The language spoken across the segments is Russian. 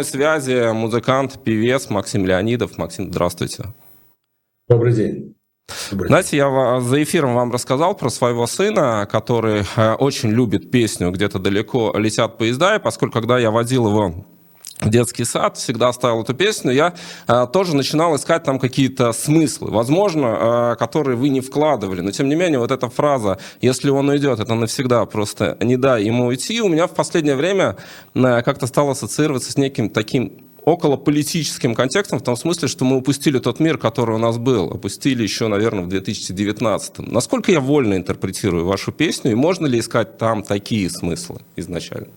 связи музыкант, певец Максим Леонидов. Максим, здравствуйте. Добрый день. Добрый Знаете, я за эфиром вам рассказал про своего сына, который э, очень любит песню «Где-то далеко летят поезда», и поскольку когда я водил его детский сад, всегда ставил эту песню, я э, тоже начинал искать там какие-то смыслы, возможно, э, которые вы не вкладывали. Но тем не менее, вот эта фраза «если он уйдет, это навсегда, просто не дай ему уйти», у меня в последнее время э, как-то стало ассоциироваться с неким таким около политическим контекстом, в том смысле, что мы упустили тот мир, который у нас был, опустили еще, наверное, в 2019. Насколько я вольно интерпретирую вашу песню, и можно ли искать там такие смыслы изначально?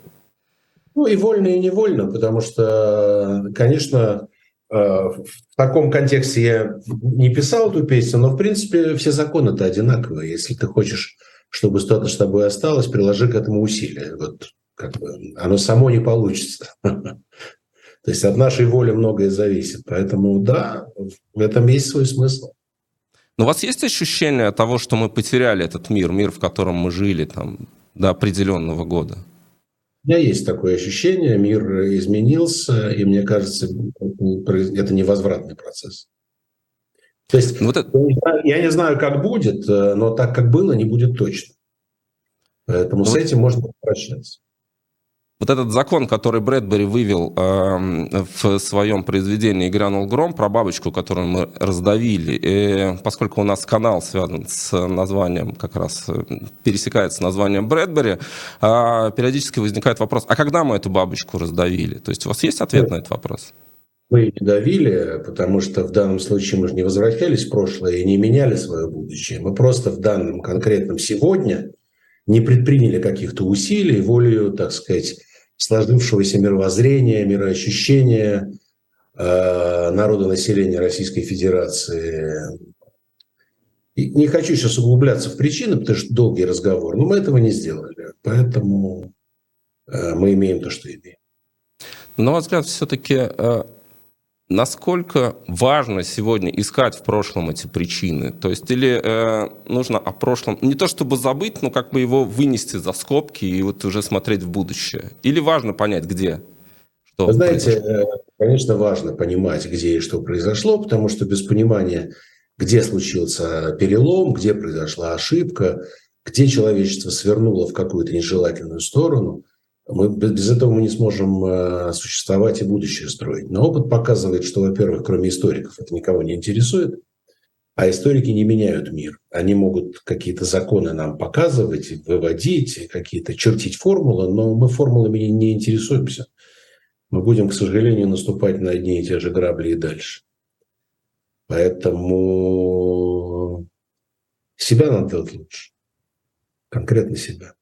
Ну и вольно, и невольно, потому что, конечно, э, в таком контексте я не писал эту песню, но, в принципе, все законы-то одинаковые. Если ты хочешь, чтобы что-то с тобой осталось, приложи к этому усилия. Вот как бы оно само не получится. То есть от нашей воли многое зависит. Поэтому да, в этом есть свой смысл. Но у вас есть ощущение того, что мы потеряли этот мир, мир, в котором мы жили там до определенного года? У меня есть такое ощущение, мир изменился, и мне кажется, это невозвратный процесс. То есть вот это... я не знаю, как будет, но так, как было, не будет точно. Поэтому ну, с этим можно попрощаться. Вот этот закон, который Брэдбери вывел э, в своем произведении «Грянул гром» про бабочку, которую мы раздавили, и поскольку у нас канал связан с названием, как раз э, пересекается с названием Брэдбери, э, периодически возникает вопрос, а когда мы эту бабочку раздавили? То есть у вас есть ответ на этот вопрос? Мы не давили, потому что в данном случае мы же не возвращались в прошлое и не меняли свое будущее. Мы просто в данном конкретном сегодня не предприняли каких-то усилий волею, так сказать, сложившегося мировоззрения, мироощущения э, народа населения Российской Федерации. И не хочу сейчас углубляться в причины, потому что долгий разговор, но мы этого не сделали. Поэтому э, мы имеем то, что имеем. На ваш взгляд, все-таки э, Насколько важно сегодня искать в прошлом эти причины? То есть или э, нужно о прошлом не то чтобы забыть, но как бы его вынести за скобки и вот уже смотреть в будущее? Или важно понять, где? Что Вы знаете, произошло? Э, конечно, важно понимать, где и что произошло, потому что без понимания, где случился перелом, где произошла ошибка, где человечество свернуло в какую-то нежелательную сторону – мы, без этого мы не сможем э, существовать и будущее строить. Но опыт показывает, что, во-первых, кроме историков это никого не интересует, а историки не меняют мир. Они могут какие-то законы нам показывать, выводить, какие-то чертить формулы, но мы формулами не интересуемся. Мы будем, к сожалению, наступать на одни и те же грабли и дальше. Поэтому себя надо делать лучше. Конкретно себя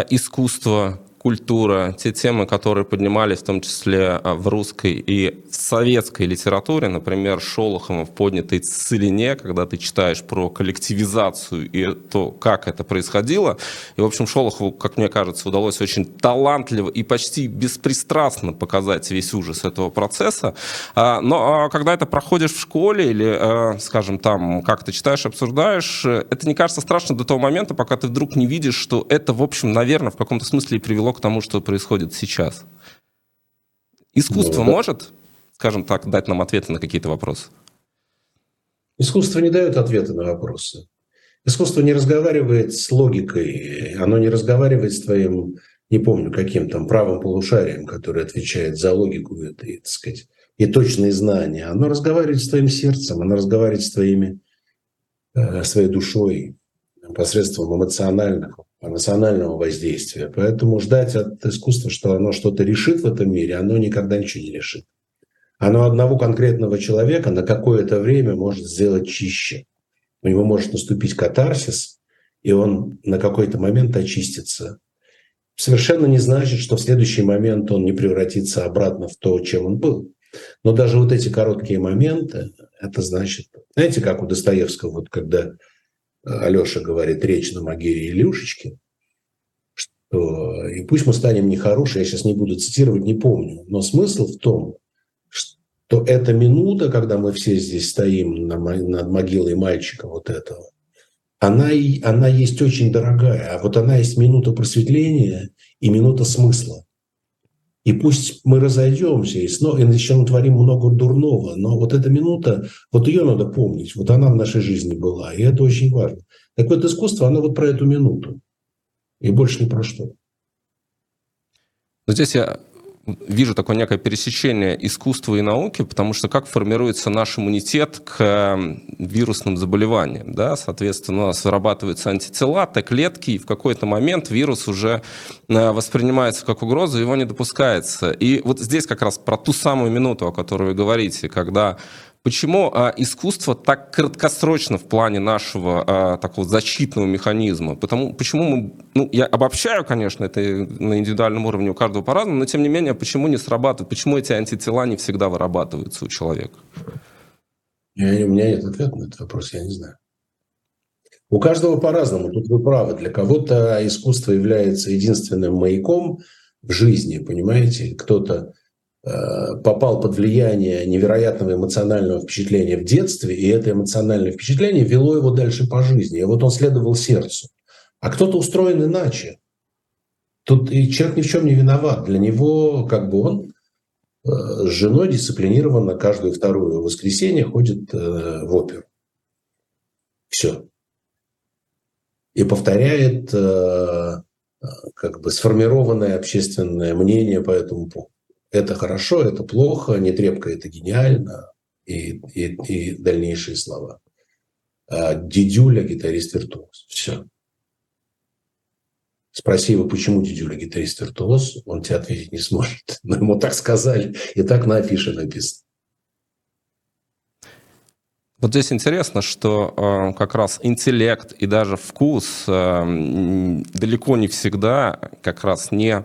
искусство культура, те темы, которые поднимались в том числе а, в русской и в советской литературе, например, Шолохова в «Поднятой целине», когда ты читаешь про коллективизацию и то, как это происходило. И, в общем, Шолохову, как мне кажется, удалось очень талантливо и почти беспристрастно показать весь ужас этого процесса. А, но а, когда это проходишь в школе или, скажем, там, как ты читаешь, обсуждаешь, это не кажется страшно до того момента, пока ты вдруг не видишь, что это, в общем, наверное, в каком-то смысле и привело к тому, что происходит сейчас. Искусство ну, да. может, скажем так, дать нам ответы на какие-то вопросы? Искусство не дает ответы на вопросы. Искусство не разговаривает с логикой, оно не разговаривает с твоим, не помню, каким там правым полушарием, который отвечает за логику это, и, так сказать, и точные знания. Оно разговаривает с твоим сердцем, оно разговаривает с твоими, э, своей душой посредством эмоциональных эмоционального воздействия. Поэтому ждать от искусства, что оно что-то решит в этом мире, оно никогда ничего не решит. Оно одного конкретного человека на какое-то время может сделать чище. У него может наступить катарсис, и он на какой-то момент очистится. Совершенно не значит, что в следующий момент он не превратится обратно в то, чем он был. Но даже вот эти короткие моменты, это значит, знаете, как у Достоевского, вот когда Алеша говорит речь на могиле Илюшечки, что и пусть мы станем нехорошие, я сейчас не буду цитировать, не помню, но смысл в том, что эта минута, когда мы все здесь стоим над могилой мальчика вот этого, она, она есть очень дорогая, а вот она есть минута просветления и минута смысла. И пусть мы разойдемся и снова и начнем творим много дурного, но вот эта минута, вот ее надо помнить, вот она в нашей жизни была, и это очень важно. Так вот, искусство, оно вот про эту минуту, и больше ни про что. Но здесь я вижу такое некое пересечение искусства и науки, потому что как формируется наш иммунитет к вирусным заболеваниям. Да? Соответственно, у нас вырабатываются антитела, Т-клетки, и в какой-то момент вирус уже э, воспринимается как угроза, его не допускается. И вот здесь как раз про ту самую минуту, о которой вы говорите, когда Почему а, искусство так краткосрочно в плане нашего а, такого защитного механизма? Потому, почему мы, ну, я обобщаю, конечно, это на индивидуальном уровне у каждого по-разному, но тем не менее, почему не срабатывает, почему эти антитела не всегда вырабатываются у человека? Я, у меня нет ответа на этот вопрос, я не знаю. У каждого по-разному, тут вы правы. Для кого-то искусство является единственным маяком в жизни, понимаете? Кто-то попал под влияние невероятного эмоционального впечатления в детстве, и это эмоциональное впечатление вело его дальше по жизни. И вот он следовал сердцу. А кто-то устроен иначе. Тут и человек ни в чем не виноват. Для него, как бы он э, с женой дисциплинированно каждую вторую воскресенье ходит э, в оперу. Все. И повторяет как бы сформированное общественное мнение по этому поводу это хорошо, это плохо, нетребко это гениально и, и, и дальнейшие слова. А Дидюля гитарист виртуоз. Все. Спроси его, почему Дидюля гитарист виртуоз, он тебе ответить не сможет. Но ему так сказали, и так на афише написано. Вот здесь интересно, что э, как раз интеллект и даже вкус э, далеко не всегда как раз не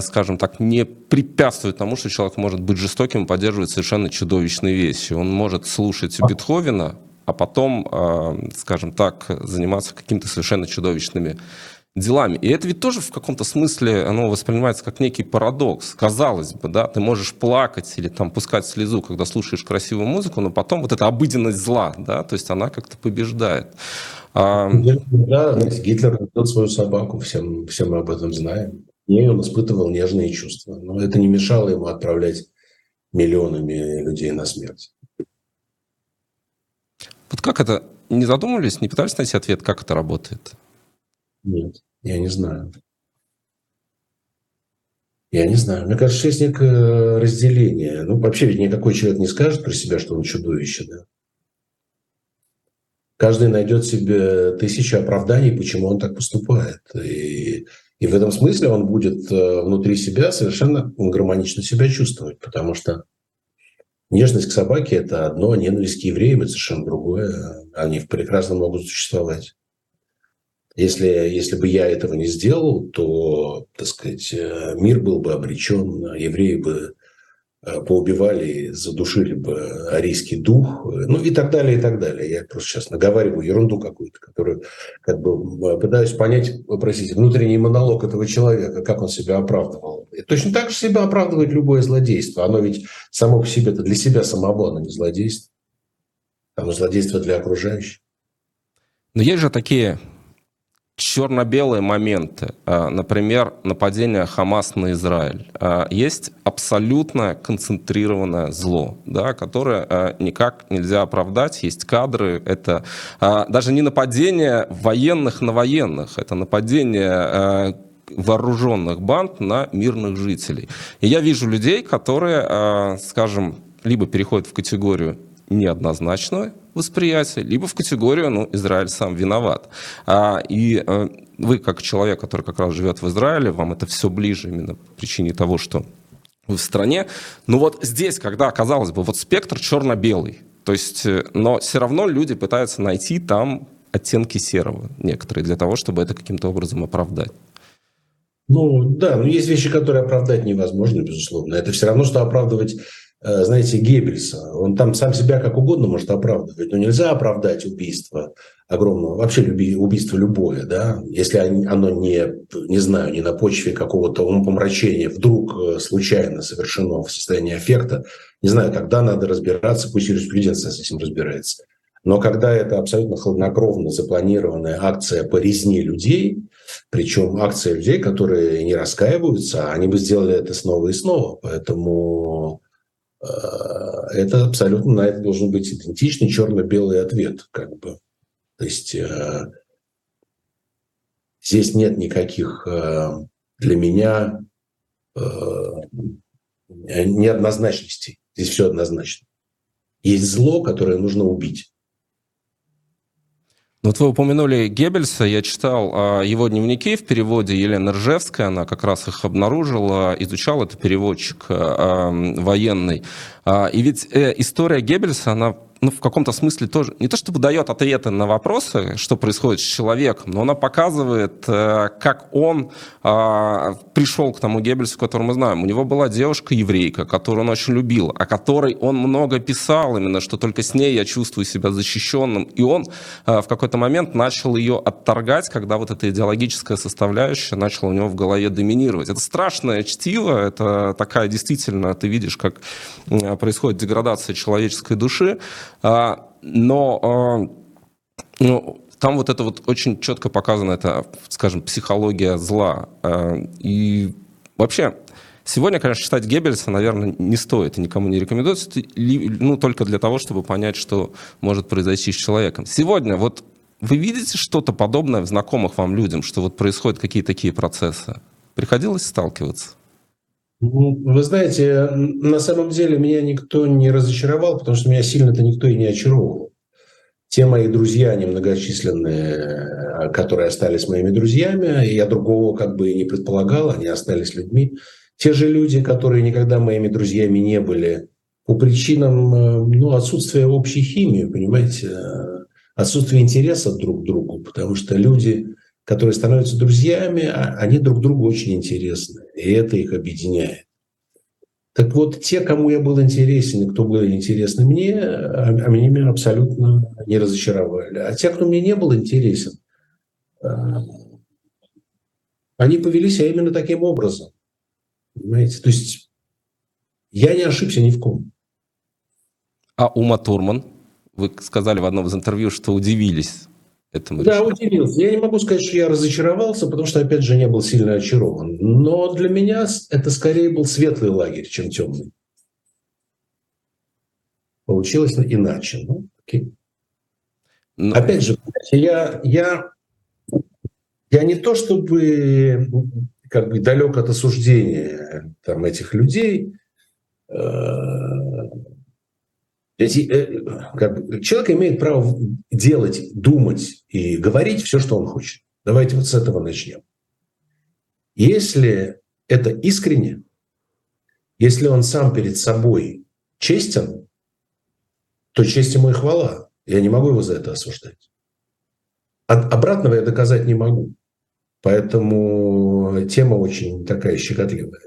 скажем так, не препятствует тому, что человек может быть жестоким и поддерживать совершенно чудовищные вещи. Он может слушать Бетховена, а потом, э, скажем так, заниматься какими-то совершенно чудовищными делами. И это ведь тоже в каком-то смысле оно воспринимается как некий парадокс. Казалось бы, да, ты можешь плакать или там пускать слезу, когда слушаешь красивую музыку, но потом вот эта обыденность зла, да, то есть она как-то побеждает. А... Да, Гитлер ведет свою собаку, всем, все мы об этом знаем ней он испытывал нежные чувства. Но это не мешало ему отправлять миллионами людей на смерть. Вот как это? Не задумывались, не пытались найти ответ, как это работает? Нет, я не знаю. Я не знаю. Мне кажется, есть некое разделение. Ну, вообще ведь никакой человек не скажет про себя, что он чудовище, да? Каждый найдет себе тысячи оправданий, почему он так поступает. И и в этом смысле он будет э, внутри себя совершенно гармонично себя чувствовать, потому что нежность к собаке – это одно, ненависть к евреям – это совершенно другое. Они прекрасно могут существовать. Если, если бы я этого не сделал, то, так сказать, э, мир был бы обречен, евреи бы поубивали, задушили бы арийский дух, ну и так далее, и так далее. Я просто сейчас наговариваю ерунду какую-то, которую как бы э, пытаюсь понять, простите, внутренний монолог этого человека, как он себя оправдывал. И точно так же себя оправдывает любое злодейство. Оно ведь само по себе, это для себя самого, оно не злодейство. Оно злодейство для окружающих. Но есть же такие черно-белые моменты, а, например, нападение Хамас на Израиль, а, есть абсолютно концентрированное зло, да, которое а, никак нельзя оправдать. Есть кадры, это даже не нападение военных на военных, это нападение вооруженных банд на мирных жителей. И я вижу людей, которые, скажем, либо переходят в категорию неоднозначного восприятия, либо в категорию, ну, Израиль сам виноват. А, и а, вы, как человек, который как раз живет в Израиле, вам это все ближе именно по причине того, что вы в стране. Но вот здесь, когда, казалось бы, вот спектр черно-белый, то есть, э, но все равно люди пытаются найти там оттенки серого некоторые для того, чтобы это каким-то образом оправдать. Ну да, но есть вещи, которые оправдать невозможно, безусловно. Это все равно, что оправдывать знаете, Геббельса. Он там сам себя как угодно может оправдывать, но нельзя оправдать убийство огромного, вообще люби, убийство любое, да, если оно не, не знаю, не на почве какого-то умопомрачения вдруг э, случайно совершено в состоянии аффекта, не знаю, тогда надо разбираться, пусть юриспруденция с этим разбирается. Но когда это абсолютно хладнокровно запланированная акция по резне людей – Причем акции людей, которые не раскаиваются, они бы сделали это снова и снова. Поэтому э, это абсолютно на это должен быть идентичный черно-белый ответ. Как бы. То есть э, здесь нет никаких э, для меня э, неоднозначностей. Здесь все однозначно. Есть зло, которое нужно убить. Ну, вот вы упомянули Геббельса, я читал а, его дневники в переводе Елены Ржевской, она как раз их обнаружила, изучал. Это переводчик а, военный. А, и ведь э, история Геббельса, она ну, в каком-то смысле тоже, не то чтобы дает ответы на вопросы, что происходит с человеком, но она показывает, э, как он а, пришел к тому Геббельсу, который мы знаем. У него была девушка-еврейка, которую он очень любил, о которой он много писал именно, что только с ней я чувствую себя защищенным. И он э, в какой-то момент начал ее отторгать, когда вот эта идеологическая составляющая начала у него в голове доминировать. Это страшное чтиво, это такая действительно, ты видишь, как происходит деградация человеческой души. А, но а, ну, там вот это вот очень четко показано, это, скажем, психология зла. А, и вообще, сегодня, конечно, читать Геббельса, наверное, не стоит и никому не рекомендуется, ну, только для того, чтобы понять, что может произойти с человеком. Сегодня вот вы видите что-то подобное в знакомых вам людям, что вот происходят какие-то такие процессы? Приходилось сталкиваться? Вы знаете, на самом деле меня никто не разочаровал, потому что меня сильно-то никто и не очаровывал. Те мои друзья немногочисленные, которые остались моими друзьями, я другого как бы и не предполагал, они остались людьми. Те же люди, которые никогда моими друзьями не были, по причинам э, ну, отсутствия общей химии, понимаете, э, отсутствия интереса друг к другу, потому что люди которые становятся друзьями, а они друг другу очень интересны, и это их объединяет. Так вот, те, кому я был интересен и кто был интересны мне, а, а они меня абсолютно не разочаровали. А те, кто мне не был интересен, а, они повели себя именно таким образом. Понимаете? То есть я не ошибся ни в ком. А Ума Турман, вы сказали в одном из интервью, что удивились этому Да, удивился. Я не могу сказать, что я разочаровался, потому что, опять же, не был сильно очарован. Но для меня это скорее был светлый лагерь, чем темный. Получилось иначе. Ну, окей. Но... Опять же, я, я, я не то чтобы как бы далек от осуждения там, этих людей, э, э, человек имеет право делать, думать и говорить все, что он хочет. Давайте вот с этого начнем. Если это искренне, если он сам перед собой честен, то честь ему и хвала. Я не могу его за это осуждать. От обратного я доказать не могу. Поэтому тема очень такая щекотливая.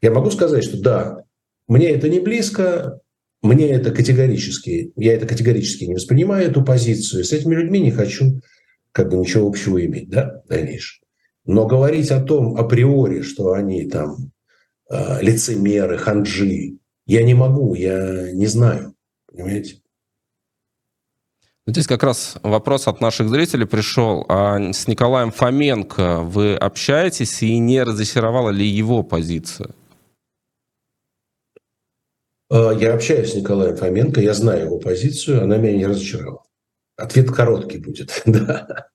Я могу сказать, что да, мне это не близко, мне это категорически, я это категорически не воспринимаю, эту позицию. С этими людьми не хочу как бы ничего общего иметь, да, в дальнейшем. Но говорить о том априори, что они там э, лицемеры, ханжи, я не могу, я не знаю, понимаете? Здесь как раз вопрос от наших зрителей пришел. А с Николаем Фоменко вы общаетесь и не разочаровала ли его позиция? Э, я общаюсь с Николаем Фоменко, я знаю его позицию, она меня не разочаровала. Ответ короткий будет, да.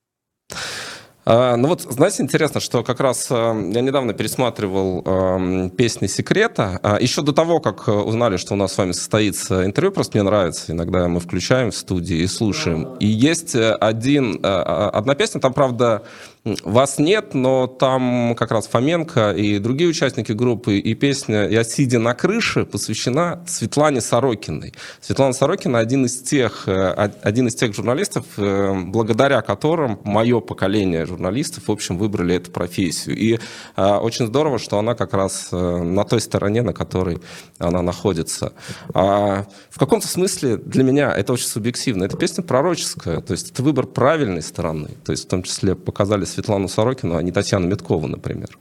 А, ну вот, знаете, интересно, что как раз э, я недавно пересматривал э, песни «Секрета». А, еще до того, как узнали, что у нас с вами состоится интервью, просто мне нравится, иногда мы включаем в студии и слушаем. И есть один, одна песня, там, правда, вас нет, но там как раз Фоменко и другие участники группы, и песня «Я сидя на крыше» посвящена Светлане Сорокиной. Светлана Сорокина один из тех, э, один из тех журналистов, э, благодаря которым мое поколение журналистов, в общем, выбрали эту профессию. И э, очень здорово, что она как раз на той стороне, на которой она находится. А в каком-то смысле для меня это очень субъективно. Эта песня пророческая, то есть это выбор правильной стороны. То есть в том числе показали Светлану Сорокину, а не Татьяну Меткову, например.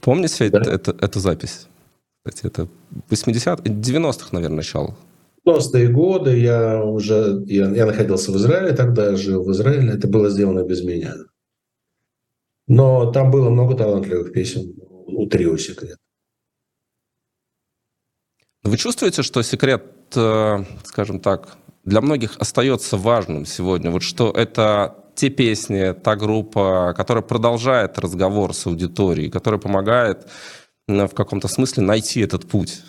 Помните да. это, эту запись? Кстати, это 80 90-х, наверное, начало. 90-е годы я уже я, я находился в Израиле, тогда жил в Израиле. Это было сделано без меня. Но там было много талантливых песен у трио «Секрет». Вы чувствуете, что «Секрет», э, скажем так, для многих остается важным сегодня? Вот что это те песни, та группа, которая продолжает разговор с аудиторией, которая помогает в каком-то смысле найти этот путь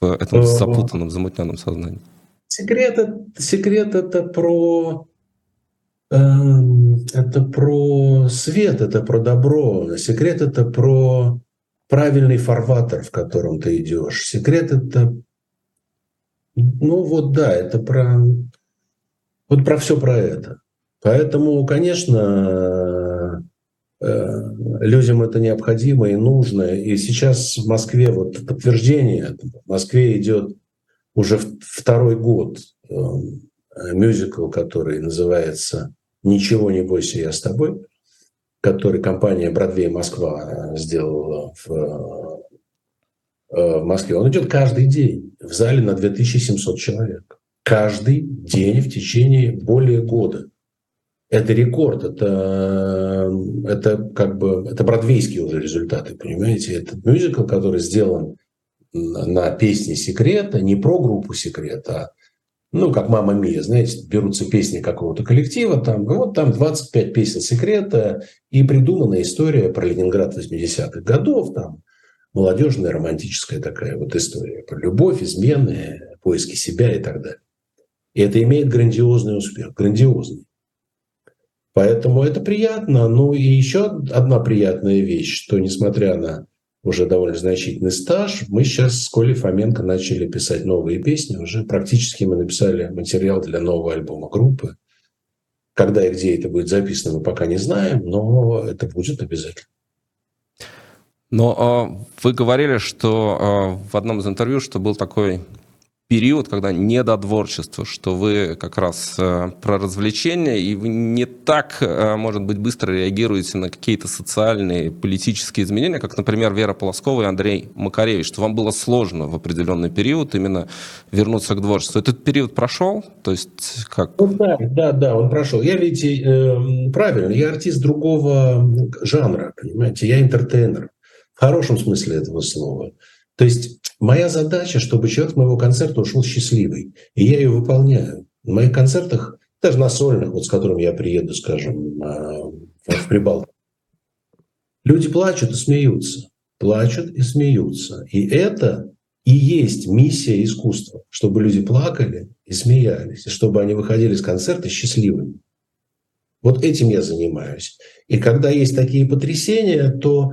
в этом э, запутанном, замутненном сознании? Секрет, секрет это про эм, это про свет, это про добро. Секрет это про правильный фарватер, в котором ты идешь. Секрет это, ну вот да, это про вот про все про это. Поэтому, конечно, э, людям это необходимо и нужно. И сейчас в Москве вот подтверждение. В Москве идет уже второй год э, мюзикл, который называется «Ничего не бойся, я с тобой», который компания «Бродвей Москва» сделала в, э, в Москве. Он идет каждый день в зале на 2700 человек. Каждый день в течение более года – это рекорд, это, это как бы, это бродвейские уже результаты, понимаете? Это мюзикл, который сделан на песне «Секрета», не про группу «Секрет», а ну, как «Мама Мия», знаете, берутся песни какого-то коллектива, там, вот там 25 песен «Секрета» и придуманная история про Ленинград 80-х годов, там, молодежная романтическая такая вот история про любовь, измены, поиски себя и так далее. И это имеет грандиозный успех, грандиозный. Поэтому это приятно. Ну и еще одна приятная вещь, что несмотря на уже довольно значительный стаж, мы сейчас с Колей Фоменко начали писать новые песни. Уже практически мы написали материал для нового альбома группы. Когда и где это будет записано, мы пока не знаем, но это будет обязательно. Но э, вы говорили, что э, в одном из интервью, что был такой период, когда не до творчества, что вы как раз э, про развлечения, и вы не так, э, может быть, быстро реагируете на какие-то социальные, политические изменения, как, например, Вера Полоскова и Андрей Макаревич, что вам было сложно в определенный период именно вернуться к творчеству. Этот период прошел? То есть как? Ну, да, да, да, он прошел. Я, видите, э, правильно, я артист другого жанра, понимаете, я интертейнер. В хорошем смысле этого слова. То есть моя задача, чтобы человек с моего концерта ушел счастливый. И я ее выполняю. На моих концертах, даже на сольных, вот с которым я приеду, скажем, в Прибалтику, люди плачут и смеются. Плачут и смеются. И это и есть миссия искусства, чтобы люди плакали и смеялись, и чтобы они выходили с концерта счастливыми. Вот этим я занимаюсь. И когда есть такие потрясения, то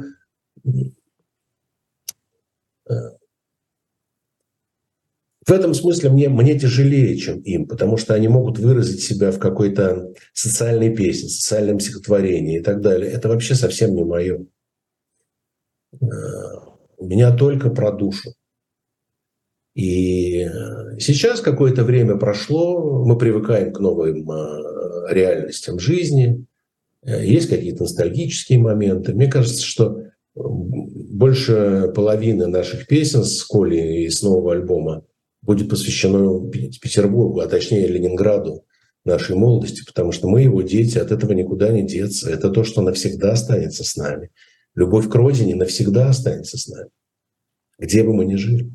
в этом смысле мне, мне тяжелее, чем им, потому что они могут выразить себя в какой-то социальной песне, социальном стихотворении и так далее. Это вообще совсем не мое. Э, у меня только про душу. И сейчас какое-то время прошло, мы привыкаем к новым э, реальностям жизни, э, есть какие-то ностальгические моменты. Мне кажется, что больше половины наших песен с Коли и с нового альбома будет посвящено Петербургу, а точнее Ленинграду, нашей молодости, потому что мы его дети, от этого никуда не деться. Это то, что навсегда останется с нами. Любовь к родине навсегда останется с нами, где бы мы ни жили.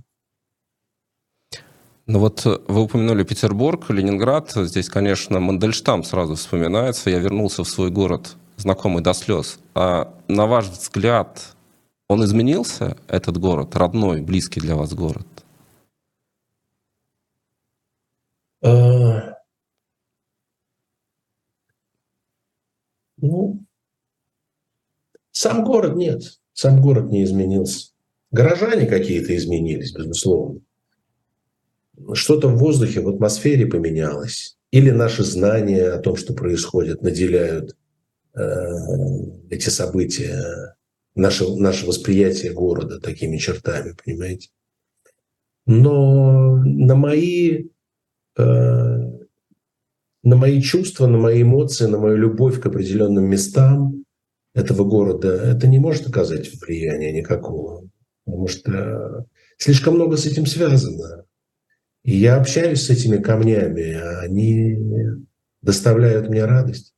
Ну вот вы упомянули Петербург, Ленинград. Здесь, конечно, Мандельштам сразу вспоминается. Я вернулся в свой город знакомый до слез. А на ваш взгляд, он изменился, этот город, родной, близкий для вас город? А... Ну, сам город нет, сам город не изменился. Горожане какие-то изменились, безусловно. Что-то в воздухе, в атмосфере поменялось. Или наши знания о том, что происходит, наделяют Э, эти события, наше, наше восприятие города такими чертами, понимаете? Но на мои, э, на мои чувства, на мои эмоции, на мою любовь к определенным местам этого города это не может оказать влияния никакого, потому что слишком много с этим связано. И я общаюсь с этими камнями, они доставляют мне радость.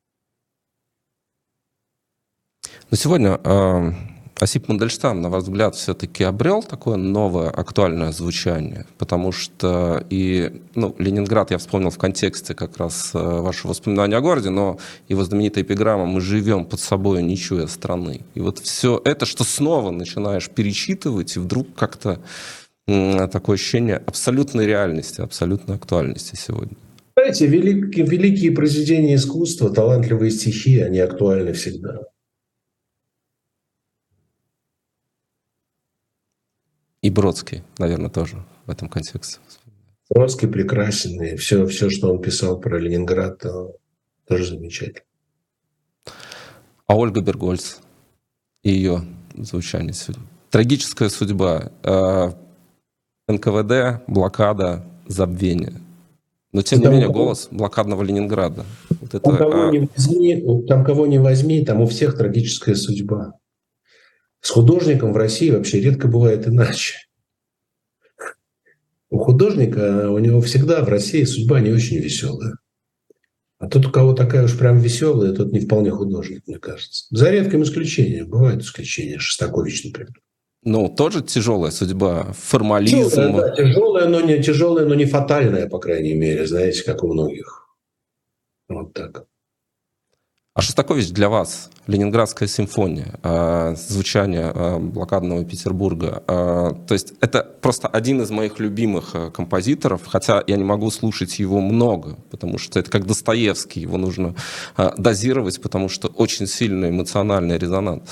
Но сегодня э, Осип Мандельштам, на ваш взгляд, все-таки обрел такое новое актуальное звучание? Потому что и ну, Ленинград я вспомнил в контексте как раз э, вашего воспоминания о городе, но его знаменитая эпиграмма «Мы живем под собой, не чуя страны». И вот все это, что снова начинаешь перечитывать, и вдруг как-то такое ощущение абсолютной реальности, абсолютной актуальности сегодня. Знаете, великие, великие произведения искусства, талантливые стихи, они актуальны всегда. И Бродский, наверное, тоже в этом контексте. Бродский прекрасен, и все, все, что он писал про Ленинград, тоже замечательно. А Ольга Бергольц и ее звучание сегодня. Трагическая судьба. Э, НКВД, блокада, забвение. Но тем не менее голос блокадного Ленинграда. Вот это, там, кого а... не возьми, там кого не возьми, там у всех трагическая судьба. С художником в России вообще редко бывает иначе. У художника, у него всегда в России судьба не очень веселая. А тот, у кого такая уж прям веселая, тот не вполне художник, мне кажется. За редким исключением. Бывают исключения. Шостакович, например. Ну, тоже тяжелая судьба, формализм. Тяжелая, да, тяжелая, но не, тяжелая, но не фатальная, по крайней мере, знаете, как у многих. Вот так. А Шостакович для вас, Ленинградская симфония, а, звучание а, блокадного Петербурга, а, то есть это просто один из моих любимых композиторов, хотя я не могу слушать его много, потому что это как Достоевский, его нужно дозировать, потому что очень сильный эмоциональный резонанс.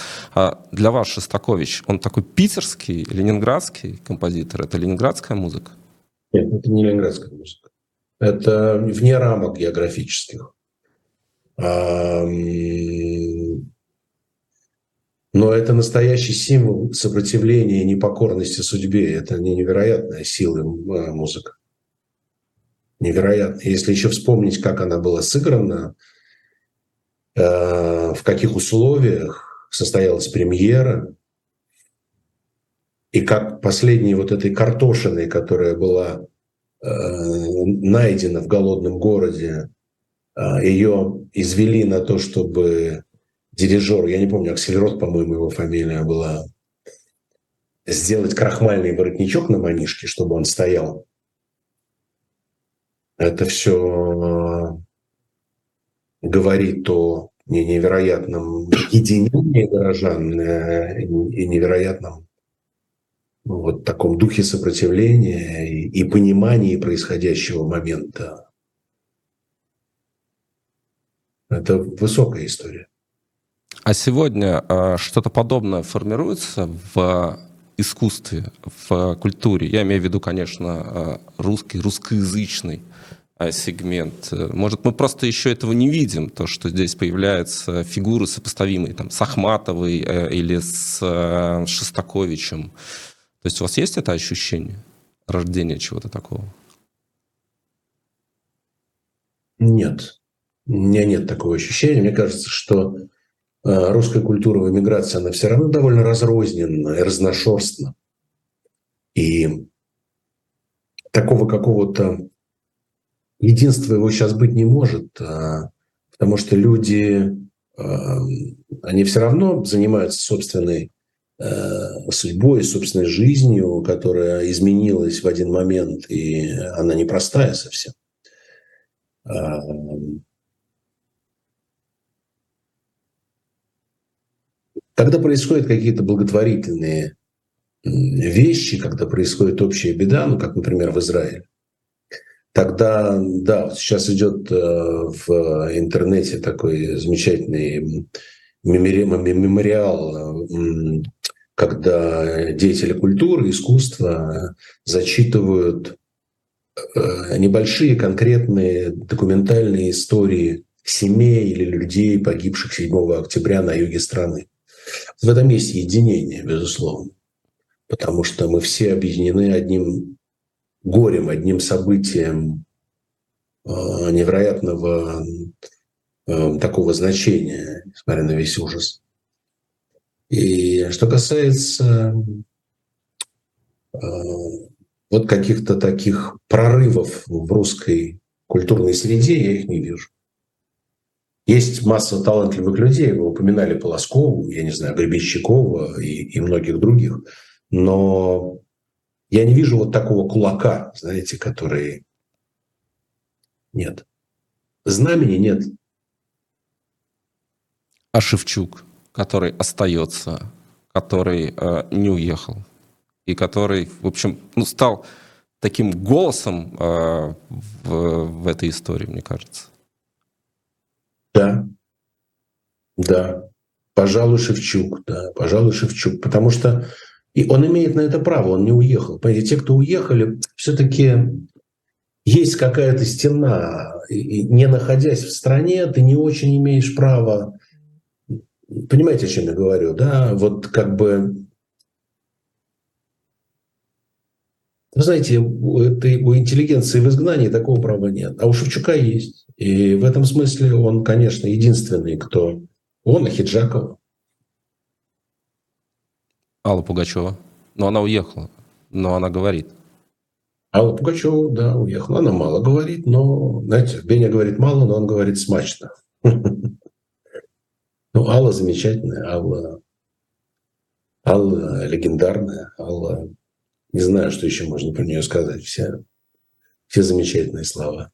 Для вас Шостакович, он такой питерский, ленинградский композитор, это ленинградская музыка? Нет, это не ленинградская музыка. Это вне рамок географических. Но это настоящий символ сопротивления и непокорности судьбе. Это невероятная сила э, музыка. Невероятно. Если еще вспомнить, как она была сыграна, э, в каких условиях состоялась премьера, и как последней вот этой картошиной, которая была э, найдена в голодном городе, а, ее извели на то, чтобы дирижер, я не помню, Акселерот, по-моему, его фамилия была, сделать крахмальный воротничок на манишке, чтобы он стоял. Это все а, говорит о невероятном единении горожан э, и невероятном вот таком духе сопротивления и понимании происходящего момента. Это высокая история. А сегодня э, что-то подобное формируется в искусстве, в культуре? Я имею в виду, конечно, э, русский, русскоязычный э, сегмент. Может, мы просто еще этого не видим, то, что здесь появляются фигуры, сопоставимые там, с Ахматовой э, или с э, Шостаковичем. То есть у вас есть это ощущение рождения чего-то такого? Нет. Меня нет такого ощущения. Мне кажется, что э, русская культура в эмиграции, она все равно довольно разрозненна и разношерстна. И такого какого-то единства его сейчас быть не может, а, потому что люди, э, они все равно занимаются собственной э, судьбой, собственной жизнью, которая изменилась в один момент, и она непростая совсем. Когда происходят какие-то благотворительные вещи, когда происходит общая беда, ну, как, например, в Израиле, тогда, да, сейчас идет э, в интернете такой замечательный мемориал, когда деятели культуры, искусства зачитывают э, небольшие конкретные документальные истории семей или людей, погибших 7 октября на юге страны. В этом есть единение, безусловно, потому что мы все объединены одним горем, одним событием э, невероятного э, такого значения, несмотря на весь ужас. И что касается э, вот каких-то таких прорывов в русской культурной среде, я их не вижу. Есть масса талантливых людей, вы упоминали Полоскову, я не знаю, Гребенщикова и, и многих других, но я не вижу вот такого кулака, знаете, который... Нет. Знамени нет. А Шевчук, который остается, который э, не уехал, и который, в общем, ну, стал таким голосом э, в, в этой истории, мне кажется. Да, да, пожалуй, Шевчук, да, пожалуй, Шевчук, потому что и он имеет на это право, он не уехал. Понимаете, те, кто уехали, все-таки есть какая-то стена, и не находясь в стране, ты не очень имеешь права. Понимаете, о чем я говорю, да? Вот как бы Вы знаете, у, интеллигенции в изгнании такого права нет. А у Шевчука есть. И в этом смысле он, конечно, единственный, кто... Он и Хиджакова. Алла Пугачева. Но она уехала. Но она говорит. Алла Пугачева, да, уехала. Она мало говорит, но, знаете, Беня говорит мало, но он говорит смачно. Ну, Алла замечательная, Алла, Алла легендарная, Алла не знаю, что еще можно про нее сказать. Все, все замечательные слова.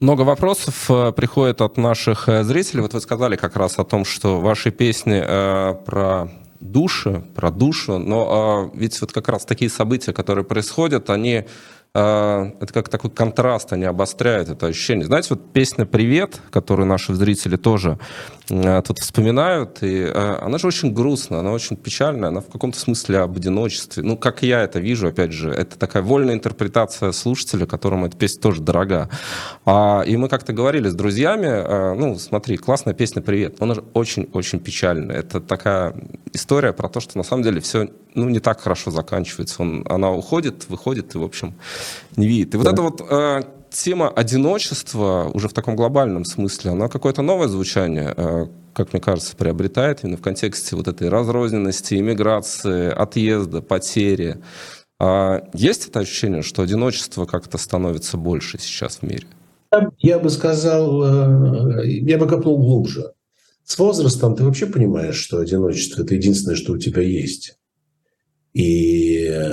Много вопросов э, приходит от наших э, зрителей. Вот вы сказали как раз о том, что ваши песни э, про души, про душу, но э, ведь вот как раз такие события, которые происходят, они это как такой контраст, они обостряют это ощущение. Знаете, вот песня «Привет», которую наши зрители тоже а, тут вспоминают, и а, она же очень грустная, она очень печальная, она в каком-то смысле об одиночестве. Ну, как я это вижу, опять же, это такая вольная интерпретация слушателя, которому эта песня тоже дорога. И мы как-то говорили с друзьями, ну, смотри, классная песня «Привет», она же очень-очень печальная. Это такая история про то, что на самом деле все ну, не так хорошо заканчивается. Он, она уходит, выходит и, в общем, не видит. И вот эта вот э, тема одиночества уже в таком глобальном смысле, она какое-то новое звучание, э, как мне кажется, приобретает именно в контексте вот этой разрозненности, иммиграции, отъезда, потери. А есть это ощущение, что одиночество как-то становится больше сейчас в мире? Я бы сказал, э, я бы копнул глубже. С возрастом ты вообще понимаешь, что одиночество – это единственное, что у тебя есть. И э,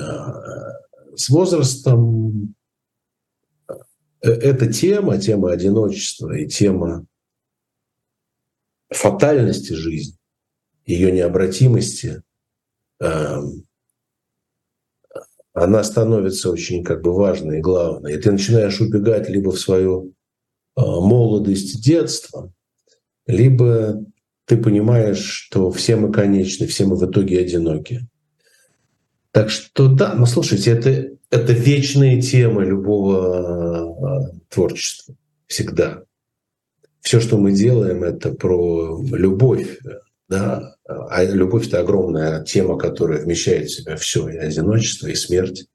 с возрастом э, эта тема, тема одиночества и тема фатальности жизни, ее необратимости, эм, она становится очень как бы важной и главной. И ты начинаешь убегать либо в свою э, молодость, детство, либо ты понимаешь, что все мы конечны, все мы в итоге одиноки. Так что да, ну слушайте, это, это вечные темы любого э, творчества. Всегда. Все, что мы делаем, это про любовь. Да? А любовь – это огромная тема, которая вмещает в себя все. И одиночество, и смерть,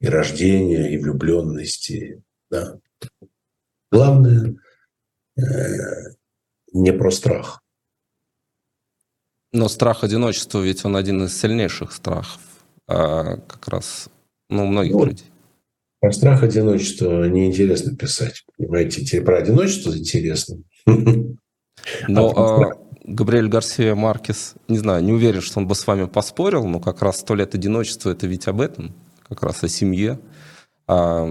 и рождение, и влюбленность. И, да. Главное э, не про страх. Но страх одиночества, ведь он один из сильнейших страхов а, как раз ну, многих ну, людей. Про страх одиночества неинтересно писать. Понимаете, про одиночество интересно. Но а, Габриэль Гарсия Маркес, не знаю, не уверен, что он бы с вами поспорил, но как раз «Сто лет одиночества» — это ведь об этом, как раз о семье. А,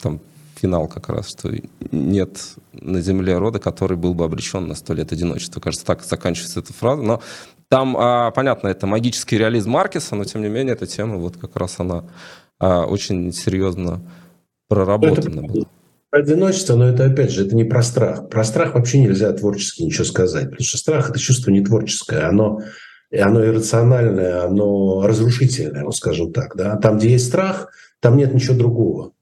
там финал как раз, что нет на земле рода, который был бы обречен на сто лет одиночества. Кажется, так заканчивается эта фраза. Но там, а, понятно, это магический реализм Маркеса, но тем не менее эта тема, вот как раз она а, очень серьезно проработана была. Одиночество, но это опять же, это не про страх. Про страх вообще нельзя творчески ничего сказать, потому что страх – это чувство не творческое, оно, оно иррациональное, оно разрушительное, вот скажем так. Да? Там, где есть страх, там нет ничего другого.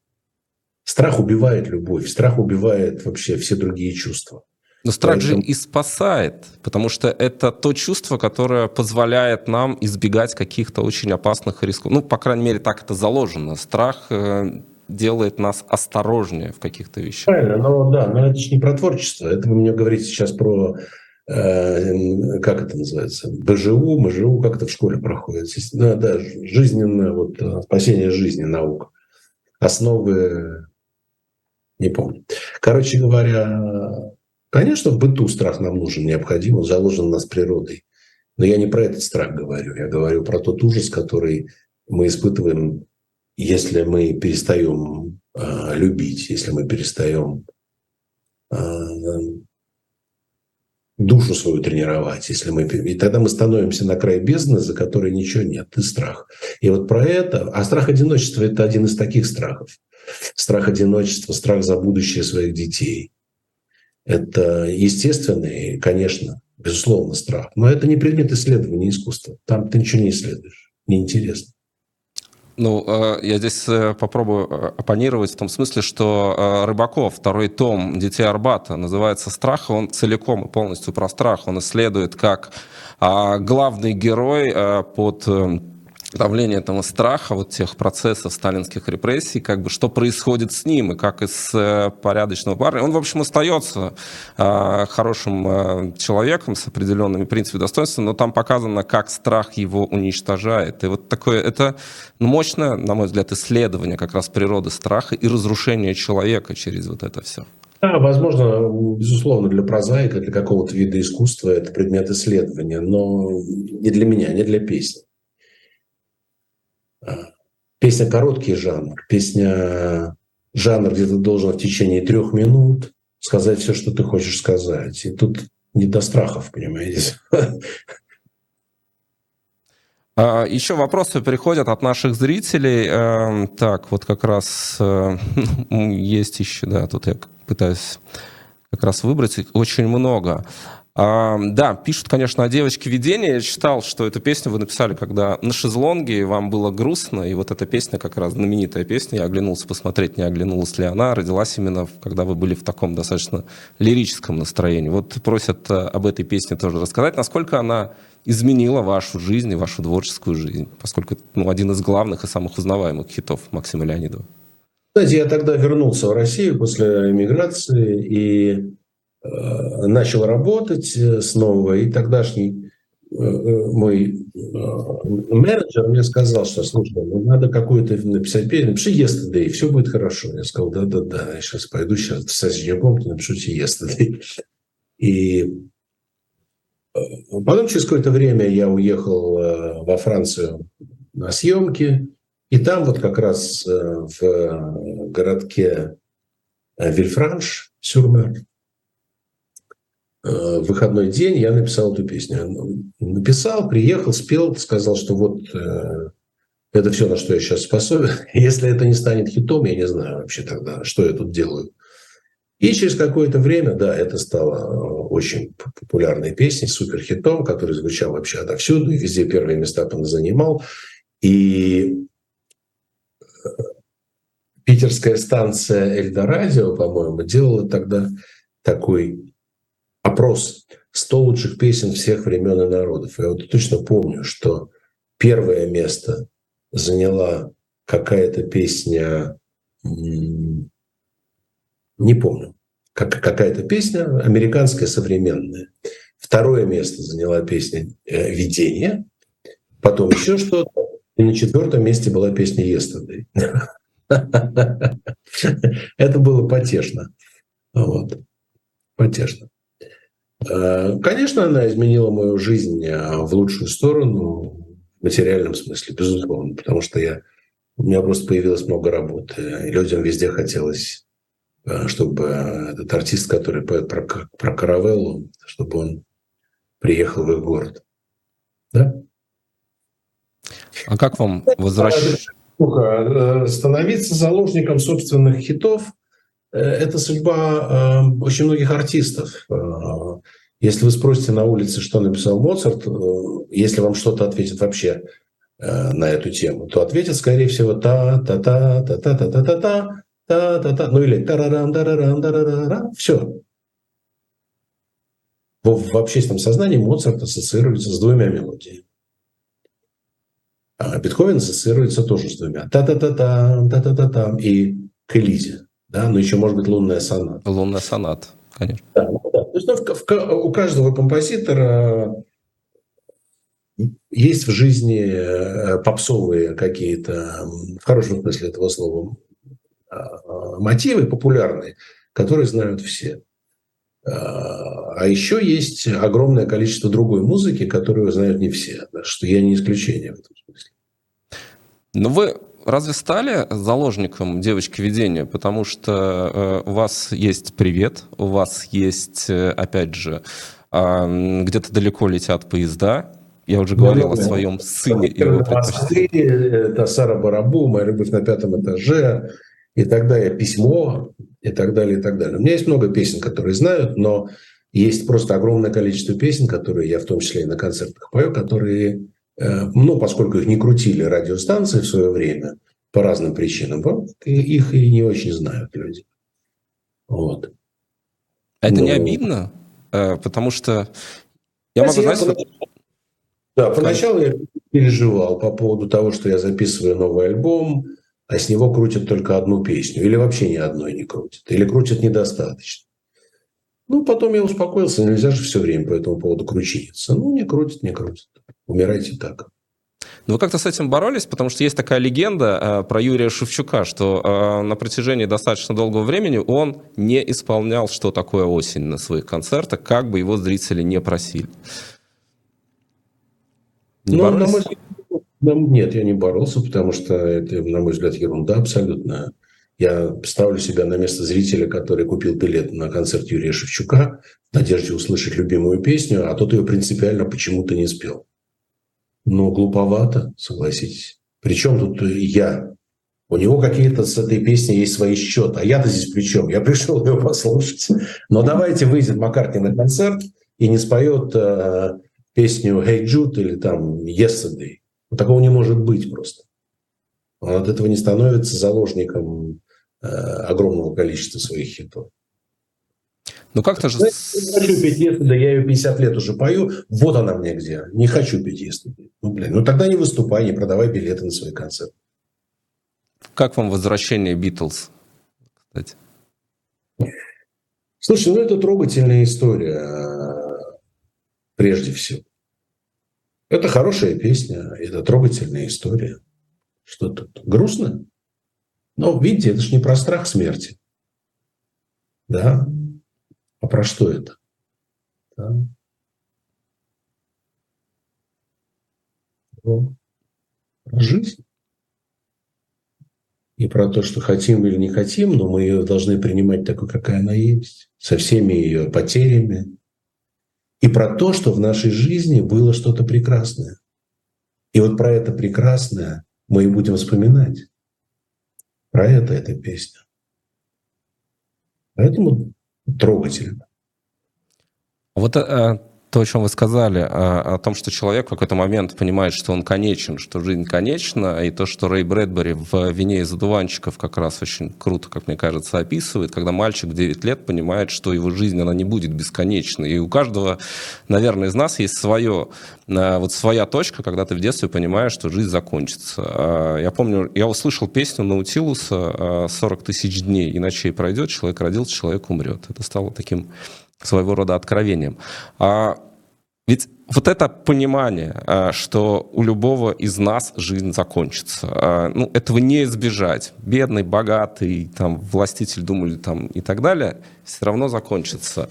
Страх убивает любовь, страх убивает вообще все другие чувства. Но страх Поэтому... же и спасает, потому что это то чувство, которое позволяет нам избегать каких-то очень опасных рисков. Ну, по крайней мере, так это заложено. Страх э, делает нас осторожнее в каких-то вещах. Правильно, но да, но это же не про творчество. Это вы мне говорите сейчас про э, как это называется, БЖУ, МЖУ, как это в школе проходит. Да, да, жизненное, вот, э, спасение жизни, наука. Основы, не помню. Короче говоря, Конечно, в быту страх нам нужен, необходим, он заложен у нас природой. Но я не про этот страх говорю, я говорю про тот ужас, который мы испытываем, если мы перестаем э, любить, если мы перестаем э, душу свою тренировать, если мы и тогда мы становимся на край бездны, за которой ничего нет, и страх. И вот про это, а страх одиночества это один из таких страхов. Страх одиночества, страх за будущее своих детей. Это естественный, конечно, безусловно, страх. Но это не предмет исследования искусства. Там ты ничего не исследуешь. Неинтересно. Ну, э, я здесь э, попробую э, оппонировать в том смысле, что Рыбаков, второй том «Детей Арбата» называется «Страх», он целиком и полностью про страх. Он исследует, как а, главный герой под давление этого страха, вот тех процессов сталинских репрессий, как бы что происходит с ним, и как из э, порядочного парня. Он, в общем, остается э, хорошим э, человеком с определенными принципами достоинства, но там показано, как страх его уничтожает. И вот такое, это мощное, на мой взгляд, исследование как раз природы страха и разрушения человека через вот это все. Да, возможно, безусловно, для прозаика, для какого-то вида искусства это предмет исследования, но не для меня, не для песни. Песня короткий жанр, песня жанр, где ты должен в течение трех минут сказать все, что ты хочешь сказать. И тут не до страхов, понимаете. А, Еще вопросы приходят от наших зрителей. Эм, так, вот как раз э, есть еще, да, тут я пытаюсь как раз выбрать очень много. Да, пишут, конечно, о девочке видения. Я читал, что эту песню вы написали, когда на шезлонге вам было грустно, и вот эта песня, как раз знаменитая песня, я оглянулся посмотреть, не оглянулась ли она, родилась именно, когда вы были в таком достаточно лирическом настроении. Вот просят э, об этой песне тоже рассказать, насколько она изменила вашу жизнь и вашу творческую жизнь, поскольку ну, один из главных и самых узнаваемых хитов Максима Леонидова. Знаете, я тогда вернулся в Россию после эмиграции, и начал работать э, снова, и тогдашний э, мой менеджер мне сказал, что, слушай, ну, надо какую-то написать песню, напиши «Yesterday», и все будет хорошо. Я сказал, да-да-да, я сейчас пойду сейчас в соседнюю комнату напишу тебе «Yesterday». И потом через какое-то время я уехал во Францию на съемки, и там вот как раз в городке Вильфранш, Сюрмер, Э, выходной день я написал эту песню. Написал, приехал, спел, сказал, что вот э, это все, на что я сейчас способен. Если это не станет хитом, я не знаю вообще тогда, что я тут делаю. И через какое-то время, да, это стало очень популярной песней, суперхитом, который звучал вообще отовсюду, везде первые места он занимал. И э, питерская станция Эльдорадио, по-моему, делала тогда такой опрос 100 лучших песен всех времен и народов. Я вот точно помню, что первое место заняла какая-то песня, не помню, как, какая-то песня американская современная. Второе место заняла песня э, «Видение», потом еще что-то, и на четвертом месте была песня «Yesterday». Это было потешно. Вот. Потешно. Э, конечно, она изменила мою жизнь э, в лучшую сторону в материальном смысле, безусловно, потому что я, у меня просто появилось много работы, и людям везде хотелось, э, чтобы этот артист, который поет про, про каравеллу, чтобы он приехал в их город. Да? А как вам возвращаться? Становиться заложником собственных хитов – это судьба э, очень многих артистов. Э, если вы спросите на улице, что написал Моцарт, если вам что-то ответит вообще на эту тему, то ответит, скорее всего, та та та та та та та та та та та та ну или тарарам тарарам тарарам все. В, в общественном сознании Моцарт ассоциируется с двумя мелодиями. А Бетховен ассоциируется тоже с двумя. Та-та-та-та, та-та-та-та и к Элизе да, но еще может быть лунная соната. Лунная соната, конечно. Да, ну да. То есть ну, в, в, у каждого композитора есть в жизни э, попсовые какие-то, в хорошем смысле этого слова, а, мотивы популярные, которые знают все. А еще есть огромное количество другой музыки, которую знают не все, что я не исключение в этом смысле. Но вы разве стали заложником девочки видения? Потому что э, у вас есть привет, у вас есть, э, опять же, э, где-то далеко летят поезда. Я уже говорил да, о своем сыне и его Это Сара Барабу, моя любовь на пятом этаже, и так далее, письмо, и так далее, и так далее. У меня есть много песен, которые знают, но есть просто огромное количество песен, которые я в том числе и на концертах пою, которые Э, ну, поскольку их не крутили радиостанции в свое время по разным причинам, их и не очень знают люди. Вот. Это Но... не ну. обидно? Э, потому что я могу знать... Я... Да, поначалу я переживал по поводу того, что я записываю новый альбом, а с него крутят только одну песню. Или вообще ни одной не крутят. Или крутят недостаточно. Ну, потом я успокоился, нельзя же все время по этому поводу кручиниться. Ну, не крутят, не крутят. Умирайте так. Ну, вы как-то с этим боролись, потому что есть такая легенда э, про Юрия Шевчука, что э, на протяжении достаточно долгого времени он не исполнял «Что такое осень» на своих концертах, как бы его зрители не просили. Не ну, на мой взгляд, нет, я не боролся, потому что это, на мой взгляд, ерунда абсолютно. Я ставлю себя на место зрителя, который купил билет на концерт Юрия Шевчука в надежде услышать любимую песню, а тот ее принципиально почему-то не спел. Но глуповато, согласитесь. Причем тут я? У него какие-то с этой песней есть свои счеты. А я-то здесь при чем? Я пришел ее послушать. Но давайте выйдет Маккартни на концерт и не споет э, песню «Hey Jude» или там «Yesterday». Такого не может быть просто. Он от этого не становится заложником Э, огромного количества своих хитов. Ну как-то же... Не хочу петь если, да я ее 50 лет уже пою, вот она мне где. Не хочу петь если. Ну, блин, ну тогда не выступай, не продавай билеты на свой концерт. Как вам возвращение Битлз, кстати? Слушай, ну это трогательная история, прежде всего. Это хорошая песня, это трогательная история. Что тут? Грустно? Но, видите, это же не про страх смерти. Да? А про что это? Да? Про жизнь. И про то, что хотим или не хотим, но мы ее должны принимать такой, какая она есть, со всеми ее потерями. И про то, что в нашей жизни было что-то прекрасное. И вот про это прекрасное мы и будем вспоминать. Про это эта песня. Поэтому трогательно. Вот э, то, о чем вы сказали, о, о том, что человек в какой-то момент понимает, что он конечен, что жизнь конечна, и то, что Рэй Брэдбери в «Вине из одуванчиков» как раз очень круто, как мне кажется, описывает, когда мальчик в 9 лет понимает, что его жизнь, она не будет бесконечной. И у каждого, наверное, из нас есть свое, э, вот своя точка, когда ты в детстве понимаешь, что жизнь закончится. А, я помню, я услышал песню Наутилуса «40 тысяч дней и ночей пройдет, человек родился, человек умрет». Это стало таким своего рода откровением. А ведь вот это понимание, а, что у любого из нас жизнь закончится, а, ну, этого не избежать. Бедный, богатый, там, властитель думали там, и так далее, все равно закончится.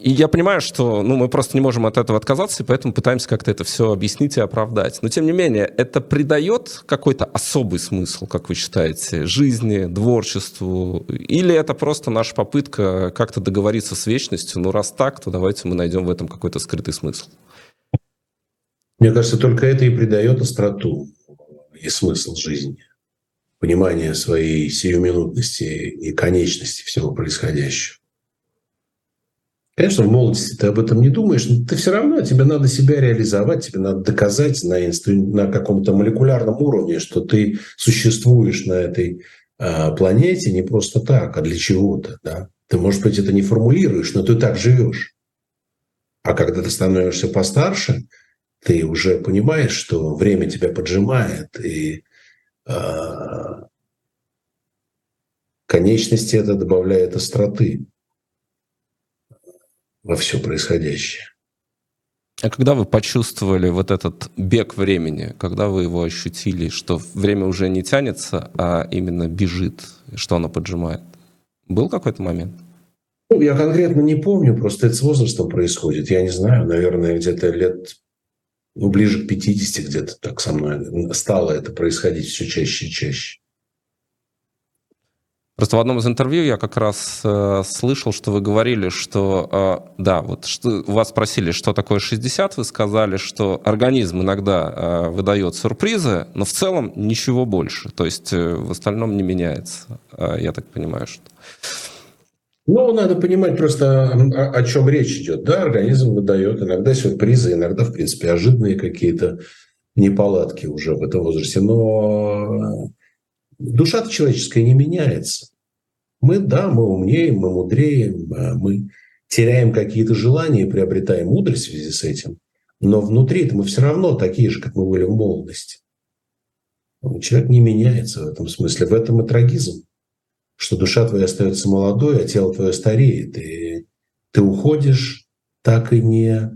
И я понимаю, что ну, мы просто не можем от этого отказаться, и поэтому пытаемся как-то это все объяснить и оправдать. Но тем не менее, это придает какой-то особый смысл, как вы считаете, жизни, творчеству? Или это просто наша попытка как-то договориться с вечностью? Ну, раз так, то давайте мы найдем в этом какой-то скрытый смысл. Мне кажется, только это и придает остроту и смысл жизни. Понимание своей сиюминутности и конечности всего происходящего. Конечно, в молодости ты об этом не думаешь, но ты все равно, тебе надо себя реализовать, тебе надо доказать на, инстру... на каком-то молекулярном уровне, что ты существуешь на этой э, планете не просто так, а для чего-то. Да? Ты, может быть, это не формулируешь, но ты так живешь. А когда ты становишься постарше, ты уже понимаешь, что время тебя поджимает, и э, конечности это добавляет остроты во все происходящее. А когда вы почувствовали вот этот бег времени, когда вы его ощутили, что время уже не тянется, а именно бежит, что оно поджимает? Был какой-то момент? Ну, я конкретно не помню, просто это с возрастом происходит. Я не знаю, наверное, где-то лет ну, ближе к 50 где-то так со мной стало это происходить все чаще и чаще. Просто в одном из интервью я как раз э, слышал, что вы говорили, что, э, да, вот что, вас спросили, что такое 60, вы сказали, что организм иногда э, выдает сюрпризы, но в целом ничего больше, то есть э, в остальном не меняется, э, я так понимаю, что... Ну, надо понимать просто, о, о чем речь идет. Да, организм выдает иногда сюрпризы, иногда, в принципе, ожиданные какие-то неполадки уже в этом возрасте. Но душа человеческая не меняется. Мы, да, мы умнеем, мы мудреем, а мы теряем какие-то желания, приобретаем мудрость в связи с этим. Но внутри-то мы все равно такие же, как мы были в молодости. Человек не меняется в этом смысле. В этом и трагизм что душа твоя остается молодой, а тело твое стареет. И ты уходишь, так и не,